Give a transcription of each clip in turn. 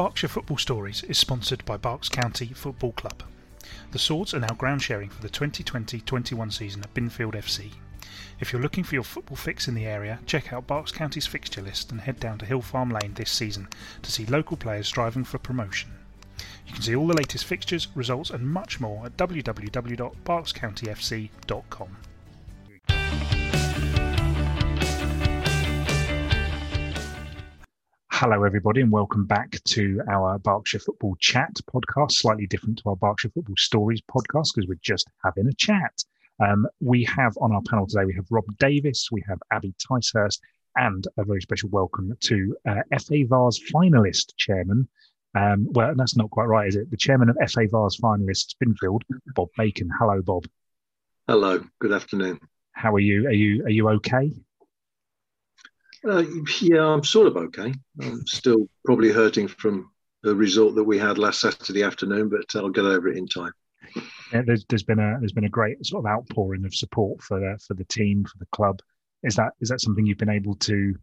Berkshire Football Stories is sponsored by Berks County Football Club. The Swords are now ground sharing for the 2020 21 season at Binfield FC. If you're looking for your football fix in the area, check out Berks County's fixture list and head down to Hill Farm Lane this season to see local players striving for promotion. You can see all the latest fixtures, results, and much more at www.berkscountyfc.com. Hello, everybody, and welcome back to our Berkshire Football Chat podcast. Slightly different to our Berkshire Football Stories podcast because we're just having a chat. Um, we have on our panel today, we have Rob Davis, we have Abi Ticehurst, and a very special welcome to uh, FA Vase finalist chairman. Um, well, that's not quite right, is it? The chairman of FA Vase finalist Binfield, Bob Bacon. Hello, Bob. Hello. Good afternoon. How are you? Are you are you okay? Uh, yeah, I'm sort of okay. I'm still probably hurting from the result that we had last Saturday afternoon, but I'll get over it in time. Yeah, there's, there's been a there's been a great sort of outpouring of support for the, for the team for the club. Is that is that something you've been able to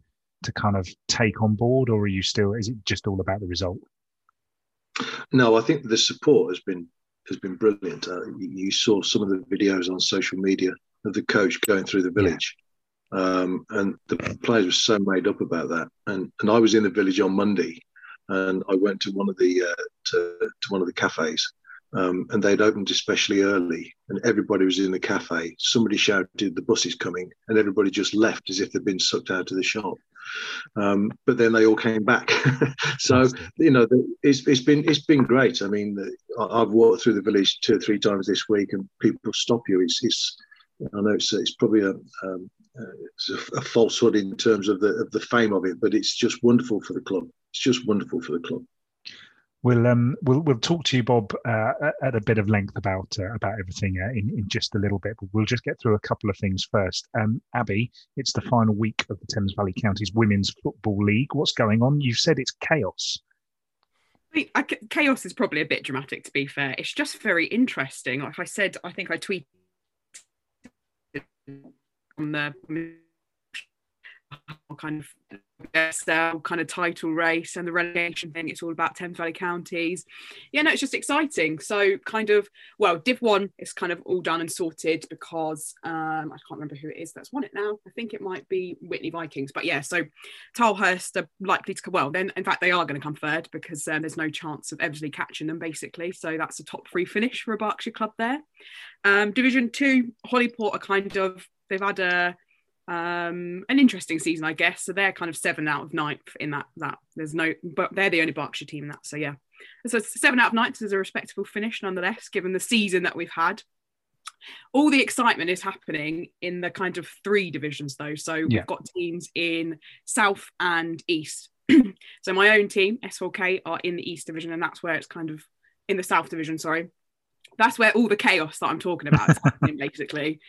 to kind of take on board, or are you still? Is it just all about the result? No, I think the support has been has been brilliant. Uh, you saw some of the videos on social media of the coach going through the village. Yeah um, and the players were so made up about that. And and I was in the village on Monday, and I went to one of the uh, to, to one of the cafes, um, and they'd opened especially early, and everybody was in the cafe. Somebody shouted, "The bus is coming!" and everybody just left as if they'd been sucked out of the shop. Um, but then they all came back. so you know, it's, it's been it's been great. I mean, I've walked through the village two or three times this week, and people stop you. It's, it's I know it's, it's probably a, um, it's a, a, falsehood in terms of the of the fame of it, but it's just wonderful for the club. It's just wonderful for the club. We'll um we'll we'll talk to you, Bob, uh, at a bit of length about uh, about everything uh, in in just a little bit. But we'll just get through a couple of things first. Um, Abi, it's the final week of the Thames Valley Counties Women's Football League. What's going on? You've said it's chaos. I, I, chaos is probably a bit dramatic, to be fair. It's just very interesting. Like I said, I think I tweeted on the kind of their kind of title race and the relegation thing. It's all about Thames Valley counties. Yeah, no, it's just exciting. So kind of well, Div One is kind of all done and sorted because um, I can't remember who it is that's won it now. I think it might be Whitney Vikings. But yeah, so Tilehurst are likely to come. Well, then in fact they are going to come third because um, there's no chance of Eversley catching them basically. So that's a top three finish for a Berkshire club there. Um, Division Two, Holyport are kind of they've had a um, an interesting season, I guess. So they're kind of seven out of ninth in that. That there's no, but they're the only Berkshire team in that. So yeah, so seven out of ninth is a respectable finish nonetheless, given the season that we've had. All the excitement is happening in the kind of three divisions though. So yeah. we've got teams in South and East. so my own team, S4K, are in the East division, and that's where it's kind of in the South division. Sorry, that's where all the chaos that I'm talking about is happening, basically,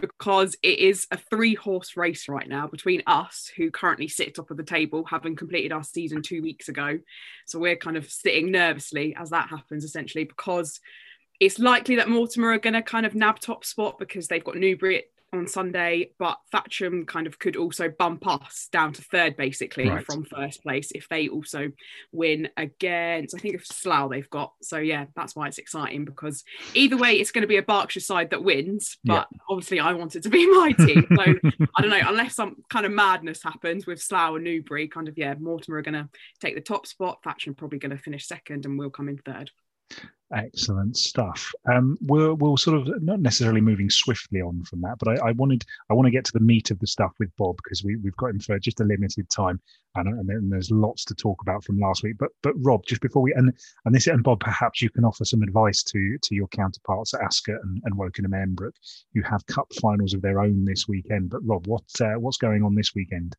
because it is a three horse race right now between us, who currently sit top of the table, having completed our season two weeks ago. So we're kind of sitting nervously as that happens, essentially, because it's likely that Mortimer are going to kind of nab top spot because they've got Newbury on Sunday, but Thatcham kind of could also bump us down to third basically right. from first place if they also win against I think it's Slough they've got. So yeah, that's why it's exciting because either way it's going to be a Berkshire side that wins, but yeah. obviously I want it to be my team. So I don't know, unless some kind of madness happens with Slough and Newbury, kind of yeah, Mortimer are going to take the top spot, Thatcham probably going to finish second and we'll come in third. Excellent stuff. Um, we're we'll sort of not necessarily moving swiftly on from that, but I, I, wanted I want to get to the meat of the stuff with Bob because we we've got him for just a limited time, and, and there's lots to talk about from last week. But but Rob, just before we and and this and Bob, perhaps you can offer some advice to to your counterparts at Ascot and, and Wokingham Emmbrook. You have cup finals of their own this weekend, but Rob, what uh, what's going on this weekend?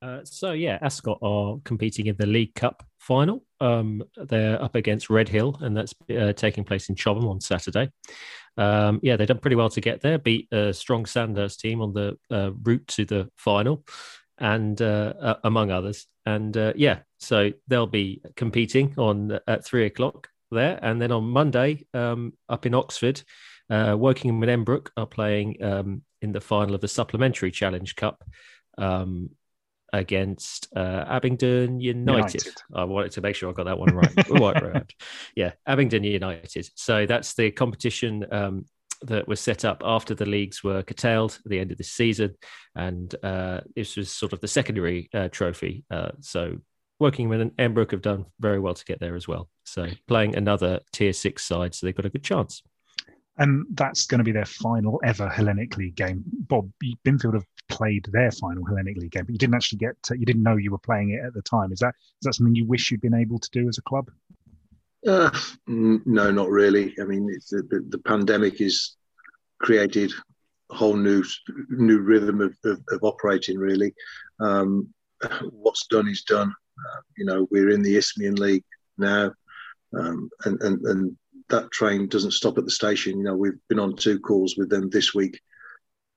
Uh, so yeah, Ascot are competing in the League Cup final. Um, they're up against Redhill, and that's uh, taking place in Chobham on Saturday. Um, yeah, they've done pretty well to get there. Beat a strong Sandhurst team on the uh, route to the final, and uh, among others. And uh, yeah, so they'll be competing on at three o'clock there, and then on Monday um, up in Oxford. Wokingham and Emmbrook are playing um, in the final of the Supplementary Challenge Cup. Um, against uh, Abingdon United. United. I wanted to make sure I got that one right. right, Yeah, Abingdon United. So that's the competition um, that was set up after the leagues were curtailed at the end of this season, and uh, this was sort of the secondary uh, trophy. Uh, so working with Emmbrook have done very well to get there as well. So playing another tier six side, so they've got a good chance. And that's going to be their final ever Hellenic League game. Bob Binfield have played their final Hellenic League game, but you didn't actually get to, you didn't know you were playing it at the time. Is that is that something you wish you'd been able to do as a club? Uh, no, not really. I mean, the, the, the, pandemic has created a whole new new rhythm of, of, of operating. Really, um, what's done is done. Uh, you know, we're in the Isthmian League now, um, and, and and that train doesn't stop at the station. You know, we've been on two calls with them this week,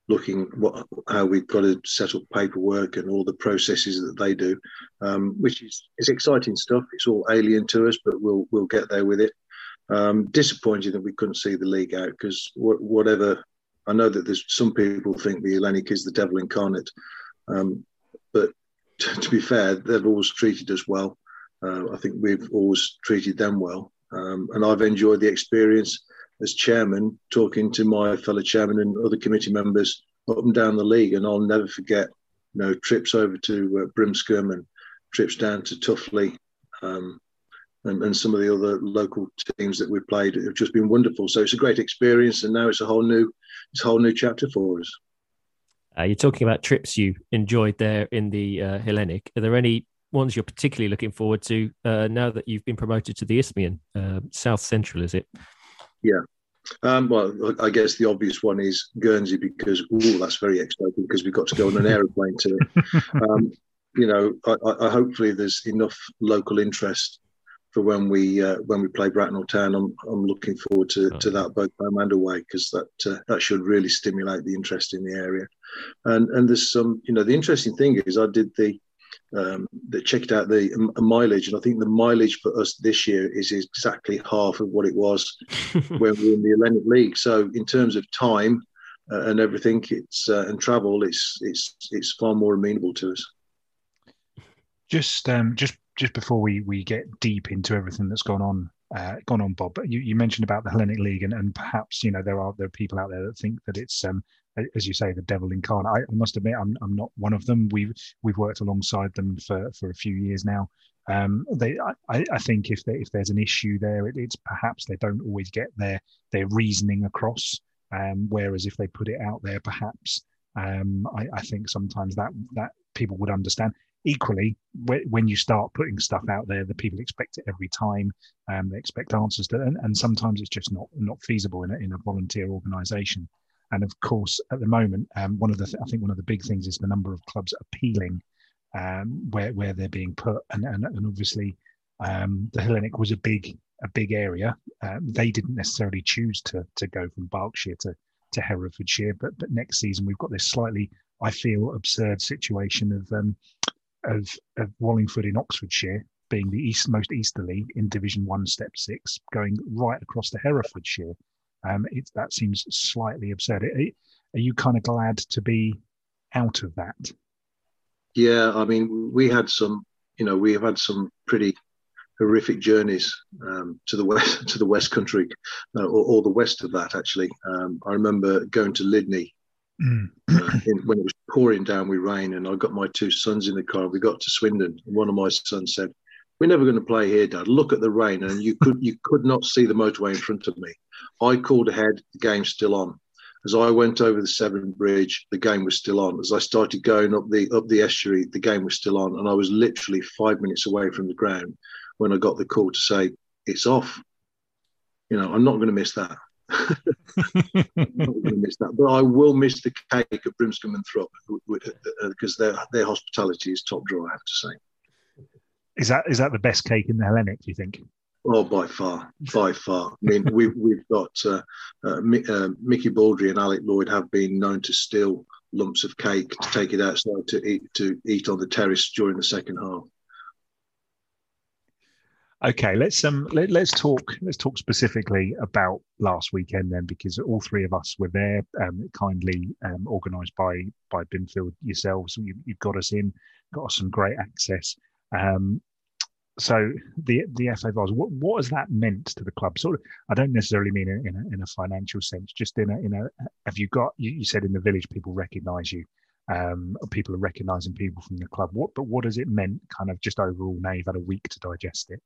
looking what how we've got to set up paperwork and all the processes that they do, um, which is is exciting stuff. It's all alien to us, but we'll we'll get there with it. Um, disappointing that we couldn't see the league out because whatever. I know that there's some people think the Hellenic is the devil incarnate, um, but to be fair, they've always treated us well. Uh, I think we've always treated them well. Um, and I've enjoyed the experience as chairman talking to my fellow chairman and other committee members up and down the league. And I'll never forget, you know, trips over to uh, Brimscombe and trips down to Tuffley um, and, and, some of the other local teams that we've played have just been wonderful. So it's a great experience, and now it's a whole new, it's a whole new chapter for us. Uh, you're talking about trips you enjoyed there in the uh, Hellenic. Are there any ones you're particularly looking forward to uh, now that you've been promoted to the Isthmian, uh, South Central, is it? Yeah. Um, well, I guess the obvious one is Guernsey because ooh, that's very exciting because we've got to go on an aeroplane to it. Um, you know, I, I, hopefully there's enough local interest for when we uh, when we play Bracknell Town. I'm I'm looking forward to, oh. to that both home and away because that uh, that should really stimulate the interest in the area. And and there's some you know the interesting thing is I did the um, that checked out the um, mileage, and I think the mileage for us this year is exactly half of what it was when we were in the Hellenic League. So in terms of time uh, and everything, it's uh, and travel, it's it's it's far more amenable to us. Just um, just just before we we get deep into everything that's gone on uh, gone on, Bob. But you, you mentioned about the Hellenic League, and, and perhaps you know there are there are people out there that think that it's um, as you say, the devil incarnate. I, I must admit, I'm, I'm not one of them. We've we've worked alongside them for, for a few years now. Um, they, I, I think if they, if there's an issue there, it, it's perhaps they don't always get their their reasoning across. Um, whereas if they put it out there, perhaps um, I, I think sometimes that that people would understand. Equally, when you start putting stuff out there, the people expect it every time. Um, they expect answers to, and, and sometimes it's just not not feasible in a, in a volunteer organisation. And of course, at the moment, um, one of the I think one of the big things is the number of clubs appealing um, where where they're being put, and and, and obviously um, the Hellenic was a big a big area. Uh, they didn't necessarily choose to to go from Berkshire to to Herefordshire, but but next season we've got this slightly I feel absurd situation of um, of, of Wallingford in Oxfordshire being the east most easterly in Division One, Step Six, going right across to Herefordshire um, it, that seems slightly absurd. Are, are you kind of glad to be out of that? Yeah, I mean, we had some, you know, we have had some pretty horrific journeys um, to the west, to the West Country, uh, or, or, the west of that. Actually, um, I remember going to Lydney mm. uh, in, when it was pouring down with rain, and I got my two sons in the car. We got to Swindon, and one of my sons said, "We're never going to play here, Dad. Look at the rain, and you could you could not see the motorway in front of me." I called ahead, the game's still on. As I went over the Severn Bridge, the game was still on. As I started going up the up the estuary, the game was still on, and I was literally five minutes away from the ground when I got the call to say it's off. You know, I'm not going to miss that. I'm not going to miss that, but I will miss the cake at Brimscombe and Thrupp because uh, their their hospitality is top drawer. I have to say. Is that is that the best cake in the Hellenic? Do you think? Oh, by far, by far. I mean, we've we've got uh, uh, uh, Mickey Baldry and Alec Lloyd have been known to steal lumps of cake to take it outside to eat to eat on the terrace during the second half. Okay, let's um let, us talk let's talk specifically about last weekend then because all three of us were there, um, kindly um, organised by by Binfield yourselves. You, you got us in, got us some great access. Um, so the the FA Vase, what what has that meant to the club? Sort of, I don't necessarily mean in a, in a financial sense, just in a in a have you got you, you said in the village people recognise you, um, people are recognising people from the club. What but what has it meant kind of just overall now you've had a week to digest it?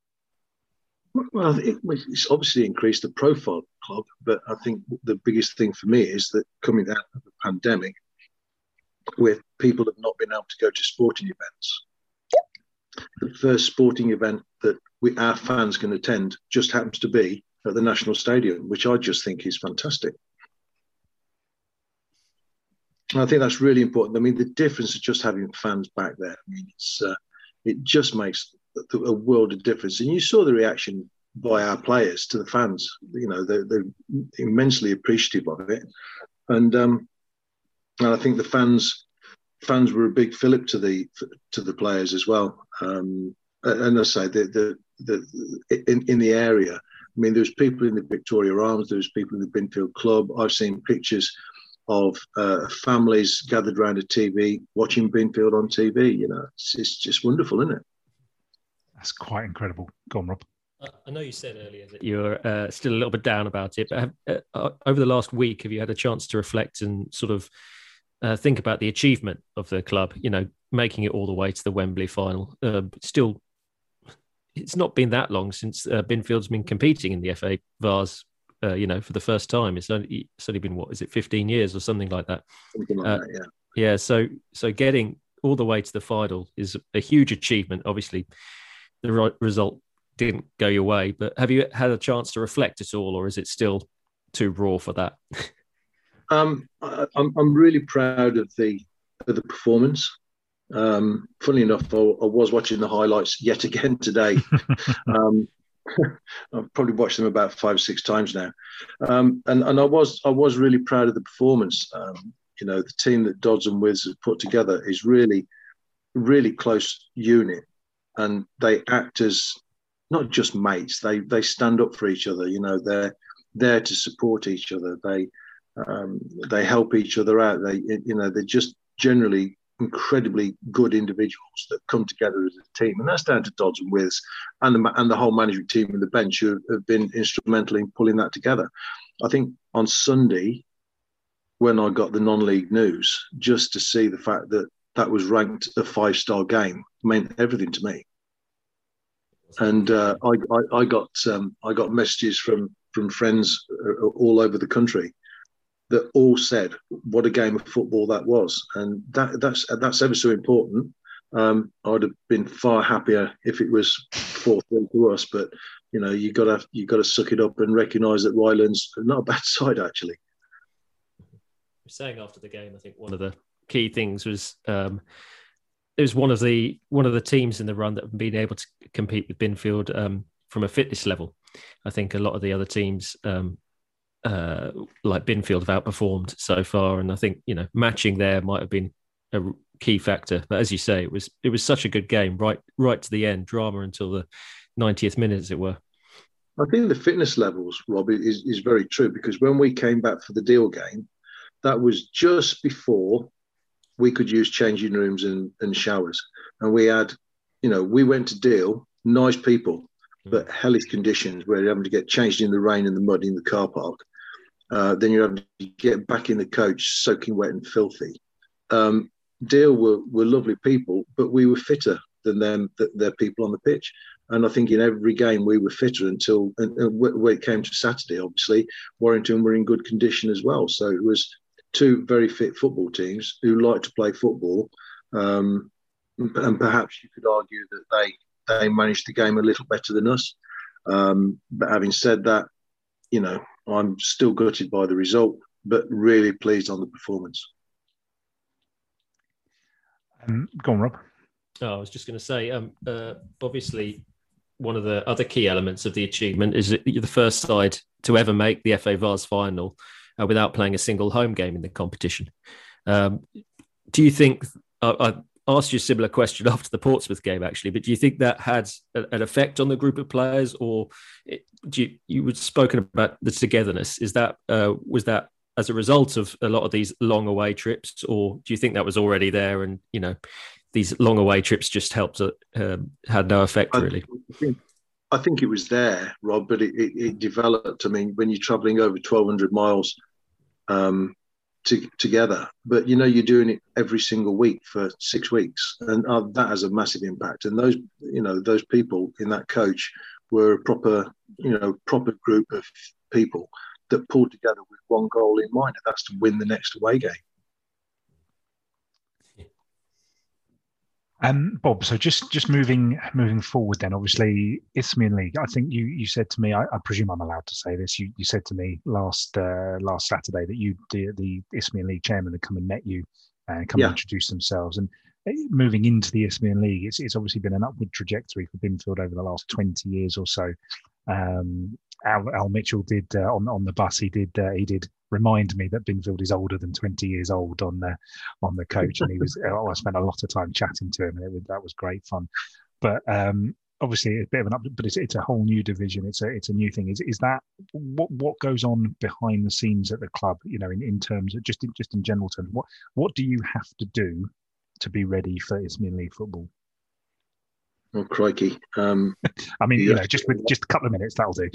Well, it, it's obviously increased the profile of the club, but I think the biggest thing for me is that coming out of the pandemic, where people have not been able to go to sporting events, the first sporting event that we, our fans can attend just happens to be at the National Stadium, which I just think is fantastic. And I think that's really important. I mean, the difference of just having fans back there, I mean, it's uh, it just makes a world of difference. And you saw the reaction by our players to the fans. You know, they're, they're immensely appreciative of it, and um, and I think the fans fans were a big fillip to the to the players as well. Um, and I say the the, the in, in the area. I mean, there's people in the Victoria Arms, there's people in the Binfield Club. I've seen pictures of uh, families gathered around a TV watching Binfield on TV. You know, it's, it's just wonderful, isn't it? That's quite incredible. Go on, Rob. I know you said earlier that you're uh, still a little bit down about it, but have, uh, uh, over the last week, have you had a chance to reflect and sort of uh, think about the achievement of the club? You know, making it all the way to the Wembley final. Uh, still, it's not been that long since uh, Binfield's been competing in the FA Vase. you know, for the first time, it's only it's only been what is it, fifteen years or something like that? Something like that, yeah. Yeah. So so getting all the way to the final is a huge achievement. Obviously, the result didn't go your way. But have you had a chance to reflect at all, or is it still too raw for that? um, I, am I'm really proud of the of the performance. Um, funny enough, I, I, was watching the highlights yet again today. um, I've probably watched them about five, six times now, um, and and I was I was really proud of the performance. Um, you know, the team that Dodds and Wiz has put together is really, really close unit, and they act as not just mates. They they stand up for each other. You know, they're there to support each other. They um, they help each other out. They you know they're just generally incredibly good individuals that come together as a team, and that's down to Dodds and Wiz and the and the whole management team and the bench who have been instrumental in pulling that together. I think on Sunday, when I got the non-league news, just to see the fact that that was ranked a five-star game meant everything to me and uh, I, I, I, got um, I got messages from from friends uh, all over the country that all said what a game of football that was, and that that's that's ever so important. Um, I'd have been far happier if it was four three to us, but you know you got to you got to suck it up and recognise that Rylands not a bad side actually. Saying after the game, I think one of the key things was um, it was one of the one of the teams in the run that have been able to compete with Binfield um, from a fitness level. I think a lot of the other teams, um, uh, like Binfield, have outperformed so far, and I think you know matching there might have been a key factor. But as you say, it was it was such a good game, right right to the end, drama until the 90th minute, as it were. I think the fitness levels, Rob, is, is very true because when we came back for the Deal game, that was just before we could use changing rooms and, and showers. And we had, you know, we went to Deal, nice people, but hellish conditions where you're having to get changed in the rain and the mud in the car park. Uh, then you're having to get back in the coach soaking wet and filthy. Um, Deal were, were lovely people, but we were fitter than them, their people on the pitch. And I think in every game we were fitter until and, and when it came to Saturday, obviously, Warrington were in good condition as well. So it was two very fit football teams who like to play football. Um, and perhaps you could argue that they they managed the game a little better than us. Um, but having said that, you know, I'm still gutted by the result, but really pleased on the performance. Um, go on, Rob. Oh, I was just going to say, um, uh, obviously, one of the other key elements of the achievement is that you're the first side to ever make the FA Vase final uh, without playing a single home game in the competition. Um, do you think? Uh, asked you a similar question after the Portsmouth game, actually. But do you think that had an effect on the group of players, or do you you were spoken about the togetherness? Is that uh, was that as a result of a lot of these long away trips, or do you think that was already there and you know these long away trips just helped uh, um, had no effect really? I think, I think it was there, Rob, but it, it, it developed. I mean, when you're travelling over 1,200 miles. Um, to, together. But you know, you're doing it every single week for six weeks, and uh, that has a massive impact. And those, you know, those people in that coach were a proper, you know, proper group of people that pulled together with one goal in mind, and that's to win the next away game. Um, Bob, so just just moving moving forward, then obviously Isthmian League. I think you you said to me, I, I, presume I'm allowed to say this. You you said to me last uh, last Saturday that you the, the Isthmian League chairman had come and met you and come yeah. and introduce themselves. And uh, moving into the Isthmian League, it's it's obviously been an upward trajectory for Binfield over the last 20 years or so. Um, Al, Al, Mitchell did uh, on on the bus. He did uh, he did remind me that Binfield is older than 20 years old on the on the coach, and he was. I spent a lot of time chatting to him, and was, that was great fun. But um, obviously, a bit of an up, but it's, it's a whole new division. It's a it's a new thing. Is is that what what goes on behind the scenes at the club? You know, in, in terms of just in, just in general terms, what what do you have to do to be ready for Isthmian League football? Oh crikey! Um, I mean, you know, just with just a couple of minutes that'll do.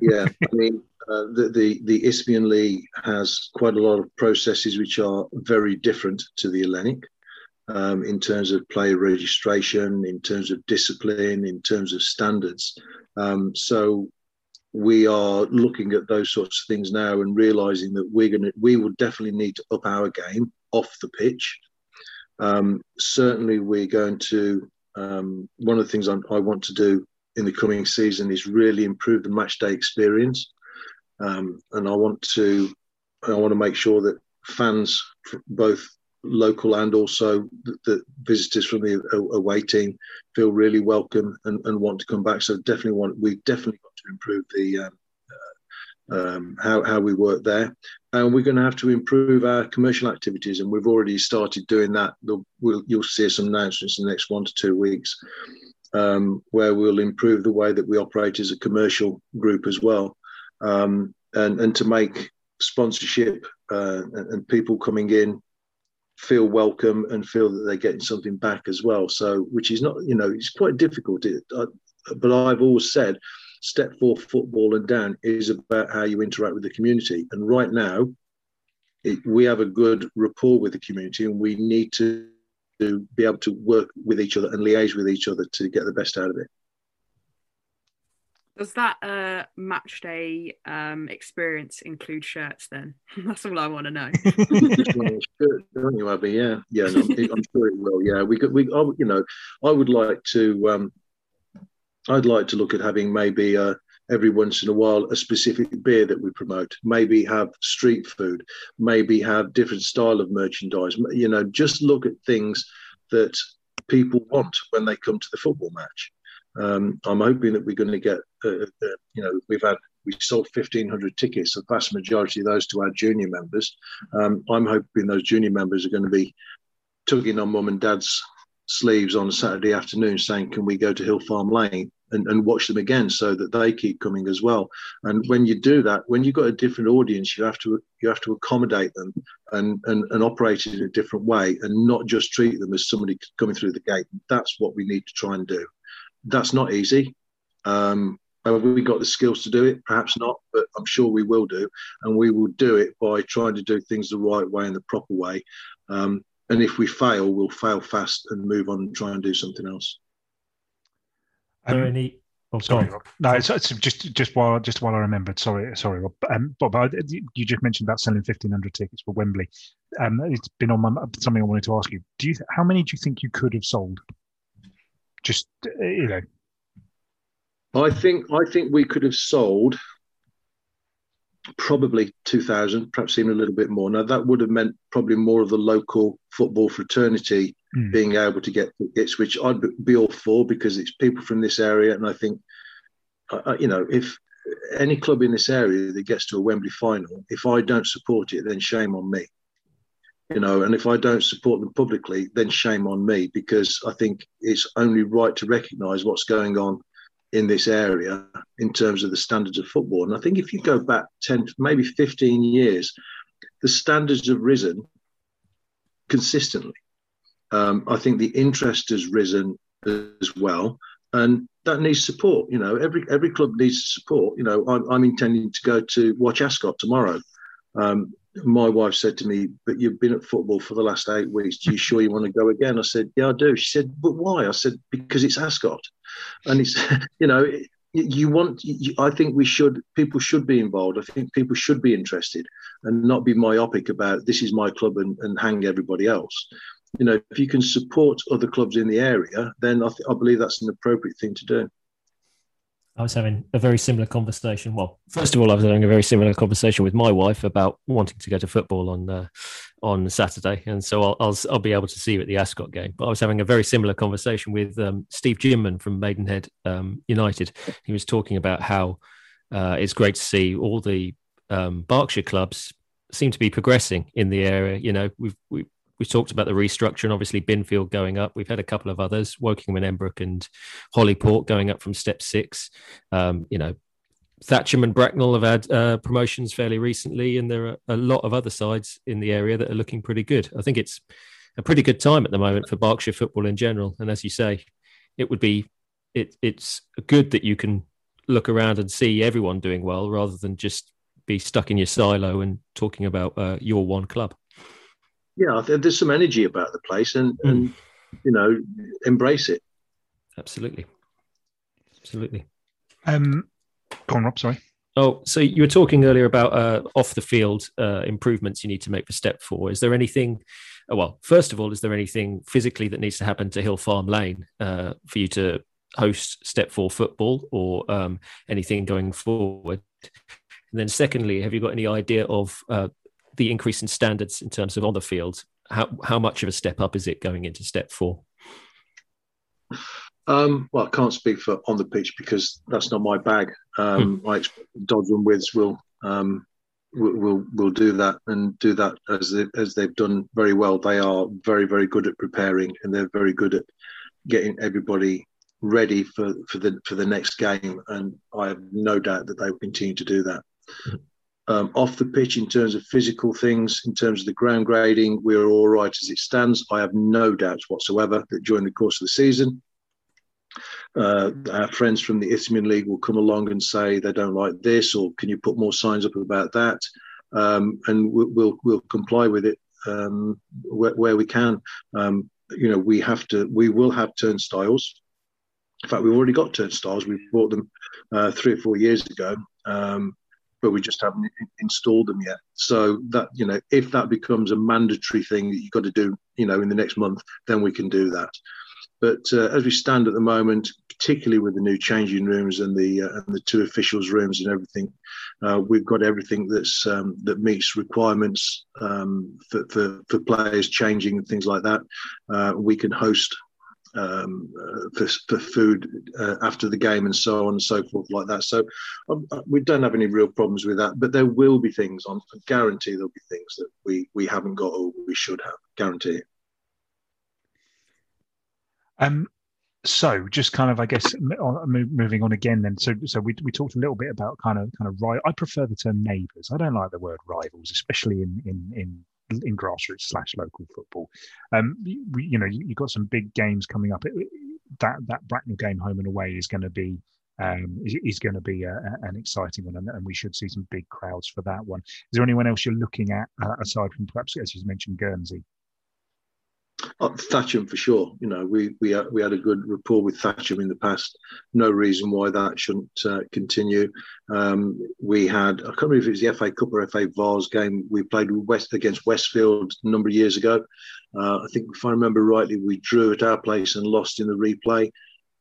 Yeah, I mean, uh, the, the the Isthmian League has quite a lot of processes which are very different to the Hellenic um, in terms of player registration, in terms of discipline, in terms of standards. Um, so we are looking at those sorts of things now and realizing that we're going to we will definitely need to up our game off the pitch. Um, certainly, we're going to. Um, one of the things I'm, i want to do in the coming season is really improve the match day experience, um, and I want to I want to make sure that fans, both local and also the, the visitors from the away team, feel really welcome and, and, want to come back. So definitely want we definitely got to improve the um, um, how, how we work there. And we're going to have to improve our commercial activities, and we've already started doing that. We'll, you'll see some announcements in the next one to two weeks um, where we'll improve the way that we operate as a commercial group as well, um, and and to make sponsorship uh, and, people coming in feel welcome and feel that they're getting something back as well. So, which is not, you know, it's quite difficult. It, I, but I've always said, step four football and down is about how you interact with the community. And right now, it, we have a good rapport with the community, and we need to to be able to work with each other and liaise with each other to get the best out of it. Does that uh, match day um, experience include shirts then? That's all I want to know. don't you, Abi? Yeah, yeah, no, I'm sure it will. Yeah, we could, we, I, you know, I would like to, um, I'd like to look at having maybe uh, every once in a while a specific beer that we promote. Maybe have street food. Maybe have different style of merchandise. You know, just look at things that people want when they come to the football match. Um, I'm hoping that we're going to get, uh, uh, you know, we've had we sold 1,500 tickets, the vast majority of those to our junior members. Um, I'm hoping those junior members are going to be tugging on mum and dad's sleeves on a Saturday afternoon, saying, "Can we go to Hill Farm Lane?" And, and watch them again, so that they keep coming as well. And when you do that, when you've got a different audience, you have to you have to accommodate them and and, and operate in a different way, and not just treat them as somebody coming through the gate. That's what we need to try and do that's not easy. Um, have we got the skills to do it? Perhaps not, but I'm sure we will do. And we will do it by trying to do things the right way and the proper way. Um, and if we fail, we'll fail fast and move on and try and do something else. Are there any? Oh, sorry, Rob. No, it's, it's, just just while just while I remembered. Sorry, sorry, Rob. Um, Bob, I, you just mentioned about selling fifteen hundred tickets for Wembley. Um, it's been on my something I wanted to ask you. Do you how many do you think you could have sold just uh, you know. I think I think we could have sold probably 2000 perhaps even a little bit more now that would have meant probably more of the local football fraternity mm. being able to get tickets which i'd be all for because it's people from this area and i think uh, you know if any club in this area that gets to a wembley final if i don't support it then shame on me you know. And if I don't support them publicly, then shame on me because I think it's only right to recognise what's going on in this area in terms of the standards of football. And I think if you go back 10, maybe 15 years, the standards have risen consistently. Um, I think the interest has risen as well, and that needs support. You know, every every club needs support. You know, I'm, I'm intending to go to watch Ascot tomorrow. Um, my wife said to me, "But you've been at football for the last eight weeks. Do you sure you want to go again?" I said, "Yeah, I do." She said, "But why?" I said, "Because it's Ascot, and it's you know." you want you, i think we should people should be involved i think people should be interested and not be myopic about this is my club and, and hang everybody else you know, if you can support other clubs in the area, then I, th- I believe that's an appropriate thing to do. I was having a very similar conversation. Well, first of all, I was having a very similar conversation with my wife about wanting to go to football on uh, on Saturday, and so I'll, I'll, I'll be able to see you at the Ascot game. But I was having a very similar conversation with um, Steve Jimman from Maidenhead um, United. He was talking about how uh, it's great to see all the um, Berkshire clubs seem to be progressing in the area. You know, we've we, we talked about the restructure and obviously Binfield going up. We've had a couple of others, Wokingham and Emmbrook and Holyport going up from step six. Um, you know, Thatcham and Bracknell have had uh, promotions fairly recently, and there are a lot of other sides in the area that are looking pretty good. I think it's a pretty good time at the moment for Berkshire football in general. And as you say, it would be it, it's good that you can look around and see everyone doing well rather than just be stuck in your silo and talking about uh, your one club yeah, there's some energy about the place, and mm. and you know, embrace it. Absolutely, absolutely. Um, go on, Rob. Sorry. Oh, so you were talking earlier about uh, off the field uh, improvements you need to make for step four. Is there anything? Uh, well, first of all, is there anything physically that needs to happen to Hill Farm Lane uh, for you to host step four football, or um, anything going forward? And then, secondly, have you got any idea of uh, the increase in standards in terms of on the field, how how much of a step up is it going into step four? Um, well, I can't speak for on the pitch because that's not my bag. Um, hmm. I expect Dodds and Withs will um, will will do that and do that as they, as they've done very well. They are very very good at preparing and they're very good at getting everybody ready for, for the for the next game. And I have no doubt that they will continue to do that. Um, off the pitch in terms of physical things, in terms of the ground grading, we're all right as it stands. I have no doubts whatsoever that during the course of the season, uh, our friends from the Isthmian League will come along and say they don't like this, or can you put more signs up about that? Um, and we'll, we'll, we'll comply with it um, where, where, we can. Um, you know, we have to, we will have turnstiles. In fact, we've already got turnstiles. We bought them uh, three or four years ago. Um, but we just haven't installed them yet. So that you know, if that becomes a mandatory thing that you've got to do, you know, in the next month, then we can do that. But uh, as we stand at the moment, particularly with the new changing rooms and the uh, and the two officials' rooms and everything, uh, we've got everything that's um, that meets requirements um, for, for, for players changing and things like that. Uh, we can host um, uh, for, for, food uh, after the game and so on and so forth like that. So um, uh, we don't have any real problems with that, but there will be things on. I guarantee there'll be things that we we haven't got or we should have. Guarantee. Um. So, just kind of, I guess, moving on again. Then, so so we, we talked a little bit about kind of kind of. I prefer the term neighbours. I don't like the word rivals, especially in in in in grassroots slash local football. Um, we, you know, you, have got some big games coming up. that that Bracknell game, home and away, is going to be um, is, is going to be a, a, an exciting one, and, and, we should see some big crowds for that one. Is there anyone else you're looking at uh, aside from perhaps, as you mentioned, Guernsey? Uh, Thatcham for sure. You know, we we uh, we had a good rapport with Thatcham in the past. No reason why that shouldn't uh, continue. Um, we had I can't remember if it was the FA Cup or FA Vase game. We played West against Westfield a number of years ago. Uh, I think if I remember rightly, we drew at our place and lost in the replay.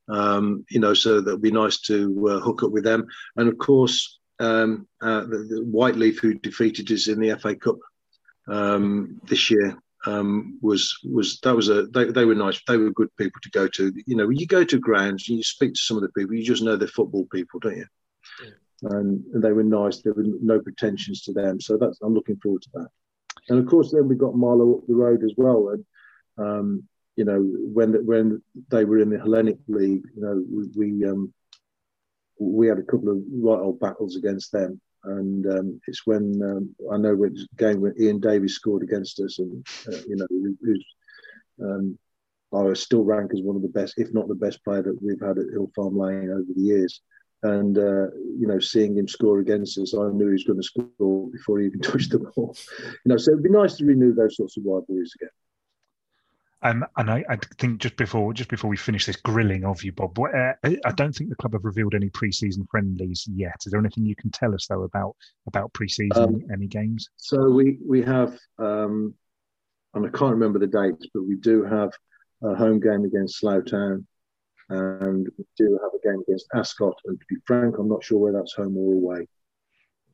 Um, you know, so that would be nice to uh, hook up with them. And of course, um, uh, the, the Whyteleafe, who defeated us in the FA Cup um, this year, um, was was that was a they, they were nice they were good people to go to you know when you go to grounds and you speak to some of the people you just know they're football people don't you yeah. and, and, they were nice there were no pretensions to them so that's i'm looking forward to that and of course then we got Marlow up the road as well. And um, you know when when they were in the Hellenic League, you know we we, um, we had a couple of right old battles against them. And um, it's when um, I know when game when Ian Davies scored against us, and uh, you know, who's um, I still rank as one of the best, if not the best player that we've had at Hill Farm Lane over the years. And uh, you know, seeing him score against us, I knew he was going to score before he even touched the ball. You know, so it'd be nice to renew those sorts of rivalries again. Um, and I, I, think just before just before we finish this grilling of you, Bob, uh, I don't think the club have revealed any pre-season friendlies yet. Is there anything you can tell us though about about pre-season um, any games? So we we have, um, and I can't remember the dates, but we do have a home game against Slough Town, and we do have a game against Ascot. And to be frank, I'm not sure whether that's home or away.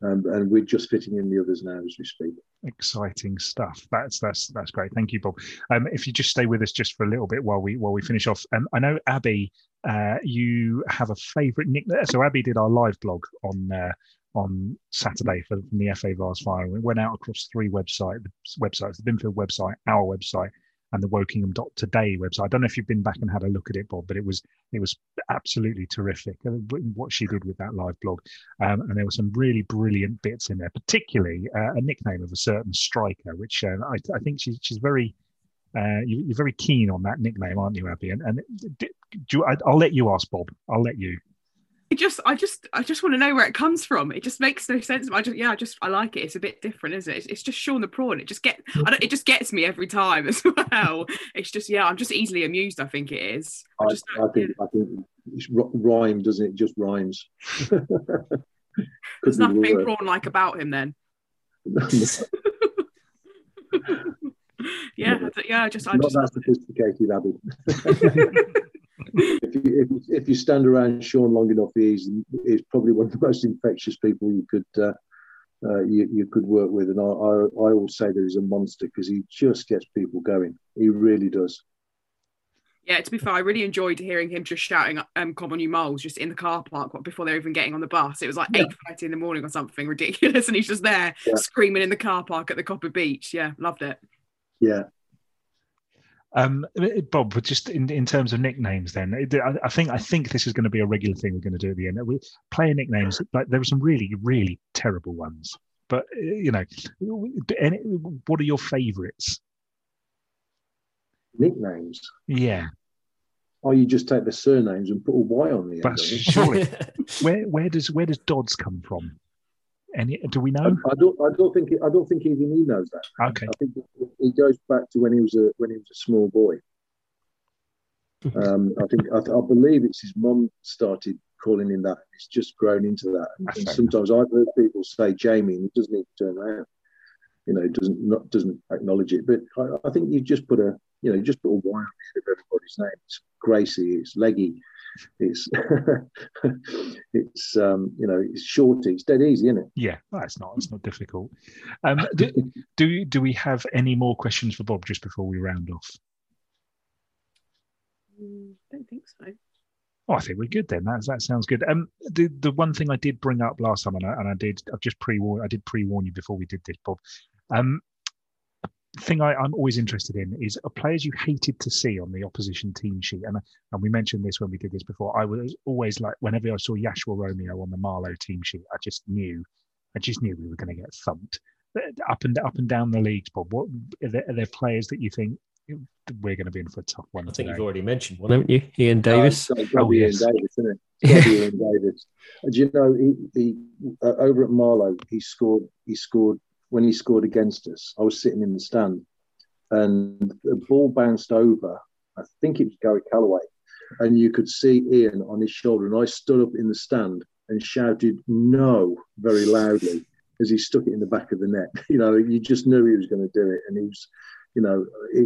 Um, and we're just fitting in the others now as we speak. Exciting stuff. That's that's that's great. Thank you, Bob. Um, if you just stay with us just for a little bit while we while we finish off, um, I know Abi, uh, you have a favourite nickname. So Abi did our live blog on uh, on Saturday for from the FA Vase final. We went out across three website websites: the Binfield website, our website, and the Wokingham.today website. I don't know if you've been back and had a look at it, Bob, but it was it was absolutely terrific uh, what she did with that live blog. Um, and there were some really brilliant bits in there, particularly uh, a nickname of a certain striker, which uh, I, I, think she's she's very. Uh, you, are very keen on that nickname, aren't you, Abi? And, and do you, I, I'll let you ask Bob. I'll let you. I just, I just, I just want to know where it comes from. It just makes no sense. I just, yeah, I just, I like it. It's a bit different, isn't it? It's, it's just Sean the prawn. It just get, I don't, it just gets me every time as well. It's just, yeah, I'm just easily amused. I think it is. I, I, I think. I think it's rhyme, doesn't it? it just rhymes. There's nothing prawn like about him then. yeah, yeah. Just, I not just, that sophisticated, Abi if, you, if, if, you stand around Sean long enough, he's, he's probably one of the most infectious people you could uh, uh, you, you could work with. And I, I, I always say that he's a monster because he just gets people going. He really does. Yeah, to be fair, I really enjoyed hearing him just shouting um, "Come on, you moles!" just in the car park before they're even getting on the bus. It was like eight thirty in the morning or something ridiculous, and he's just there yeah. screaming in the car park at the Copper Beach. Yeah, loved it. Yeah, um, Bob, but just in, in terms of nicknames, then I, I, think I think this is going to be a regular thing we're going to do at the end. We player nicknames, like there were some really really terrible ones, but uh, you know, any, what are your favourites? Nicknames. Yeah. Or you just take the surnames and put a Y on the end. But surely, where where does where does Dodds come from? Any do we know? I, I don't. I don't think. I don't think even he knows that. Okay. I think he goes back to when he was a when he was a small boy. um, I think I, I, believe it's his mum started calling him that. It's just grown into that. And, and sometimes I've heard people say Jamie, and he doesn't even turn around. You know, doesn't not doesn't acknowledge it. But I, I think you just put a you know just put a Y on the end of everybody's name. It's Gracie. It's Leggy. It's it's um, you know it's shorty. It's dead easy, isn't it? Yeah, it's not it's not difficult. Um, do, do do we have any more questions for Bob just before we round off? Mm, don't think so. Oh, I think we're good then. That that sounds good. Um, the the one thing I did bring up last time, and I, and I did, I've just pre warned, I did pre warn you before we did this, Bob. Um, thing I, am always interested in is players you hated to see on the opposition team sheet. And and we mentioned this when we did this before. I was always like, whenever I saw Yashua Romeo on the Marlow team sheet, I just knew, I just knew we were going to get thumped up and up and down the leagues. Bob, what are there, are there players that you think we're going to be in for a tough one? I think today? you've already mentioned one, haven't you? Ian Davis. Oh, oh yes. Ian Davis, isn't it? Ian Davis. Do you know he, he uh, over at Marlow he scored he scored when he scored against us, I was sitting in the stand and the ball bounced over. I think it was Gary Calloway. And you could see Ian on his shoulder. And I stood up in the stand and shouted no very loudly as he stuck it in the back of the net. You know, you just knew he was going to do it. And he was, you know,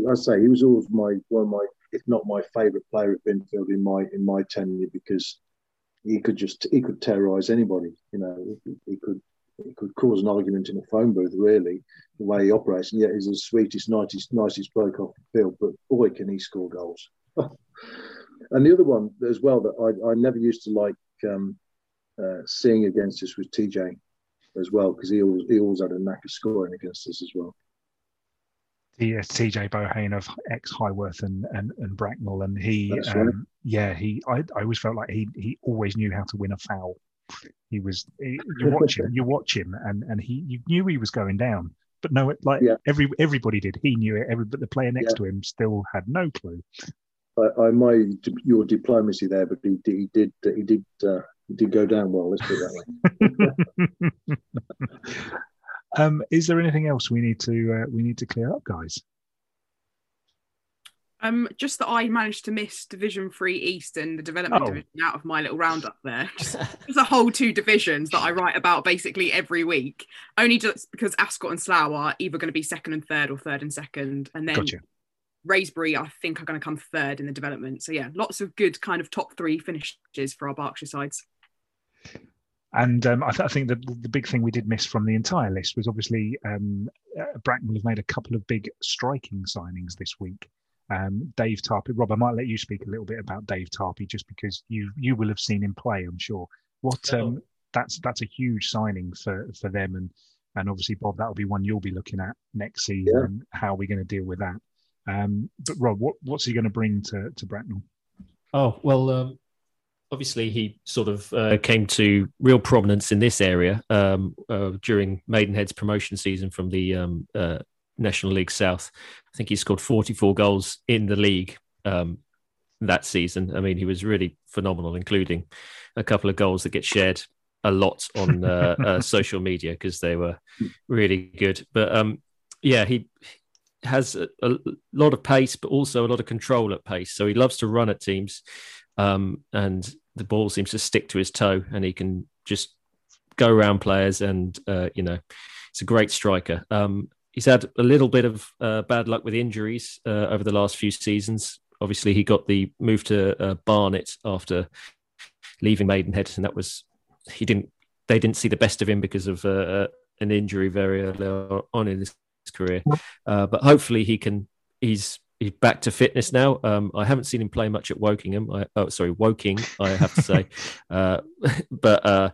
I say he was always my one of my, if not my favourite player at Binfield in my in my tenure because he could just he could terrorise anybody. You know, he, he could it could cause an argument in a phone booth, really, the way he operates. And yet he's the sweetest, nicest, nicest bloke off the field. But boy, can he score goals. and the other one as well that I, I never used to like um, uh, seeing against us was TJ as well, because he always, he always had a knack of scoring against us as well. the uh, TJ Bohane of ex Highworth and, and and Bracknell, and he, um, right. yeah, he, I, I always felt like he he always knew how to win a foul. He was he, you watch him, you watch him, and and he you knew he was going down, but no, like yeah. every everybody did. He knew it. Every but the player next yeah. to him still had no clue. I, I your diplomacy there, but he, he did he did uh, he did go down well. Let's put it that way. um, is there anything else we need to uh, we need to clear up, guys? Um, just that I managed to miss Division Three East and the development oh. division out of my little roundup there. Just, there's a whole two divisions that I write about basically every week, only just because Ascot and Slough are either going to be second and third or third and second, and then gotcha. Wraysbury I think are going to come third in the development. So yeah, lots of good kind of top three finishes for our Berkshire sides. And um, I, th- I, think the, the big thing we did miss from the entire list was obviously um, uh, Bracknell have made a couple of big striking signings this week. Um, Dave Tarpey, Rob, I might let you speak a little bit about Dave Tarpey just because you you will have seen him play, I'm sure. What oh. um, that's that's a huge signing for for them, and and obviously Bob, that'll be one you'll be looking at next season. Yeah. And how are we going to deal with that? Um, but Rob, what what's he going to bring to to Bracknell? Oh well, um, obviously he sort of uh, came to real prominence in this area um, uh, during Maidenhead's promotion season from the um, uh, National League South. I think he scored 44 goals in the league um, that season. I mean, he was really phenomenal, including a couple of goals that get shared a lot on uh, uh, social media because they were really good. But um, yeah, he has a, a, lot of pace, but also a lot of control at pace. So he loves to run at teams, um, and the ball seems to stick to his toe, and he can just go around players. And uh, you know, it's a great striker. Um, he's had a little bit of uh, bad luck with injuries uh, over the last few seasons. Obviously, he got the move to uh, Barnet after leaving Maidenhead, and that was he didn't. They didn't see the best of him because of uh, uh, an injury very early on in his career. Uh, but hopefully, he can. He's he's back to fitness now. Um, I haven't seen him play much at Wokingham. I, oh, sorry, Woking, I have to say. but uh,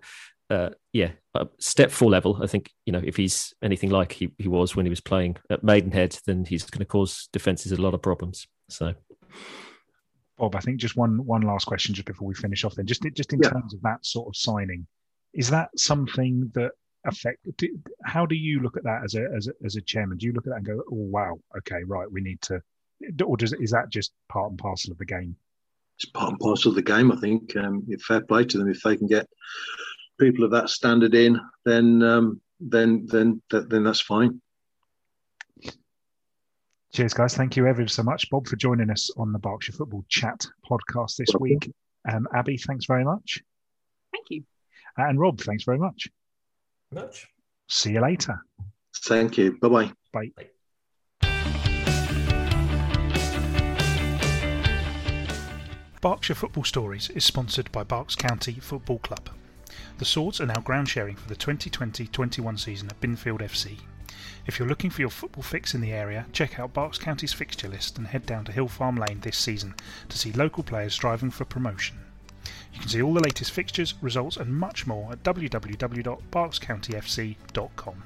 yeah, step four level. I think you know if he's anything like he, he was when he was playing at Maidenhead, then he's going to cause defenses a lot of problems. So, Bob, I think just one one last question just before we finish off. Then, just just in yeah. terms of that sort of signing, is that something that affect? How do you look at that as a as a, as a chairman? Do you look at that and go, "Oh wow, okay, right, we need to," or does is that just part and parcel of the game? It's part and parcel of the game. I think um, fair play to them if they can get people of that standard in, then um, then then then that's fine. Cheers, guys. Thank you ever so much, Bob, for joining us on the Berkshire Football Chat podcast this week. Um, Abi, thanks very much. Thank you. And Rob, thanks very much. Much. See you later. Thank you. Bye-bye. Bye. Berkshire Football Stories is sponsored by Berks County Football Club. The Swords are now ground sharing for the 2020-21 season at Binfield FC. If you're looking for your football fix in the area, check out Berks County's fixture list and head down to Hill Farm Lane this season to see local players striving for promotion. You can see all the latest fixtures, results, and much more at www.berkscountyfc.com.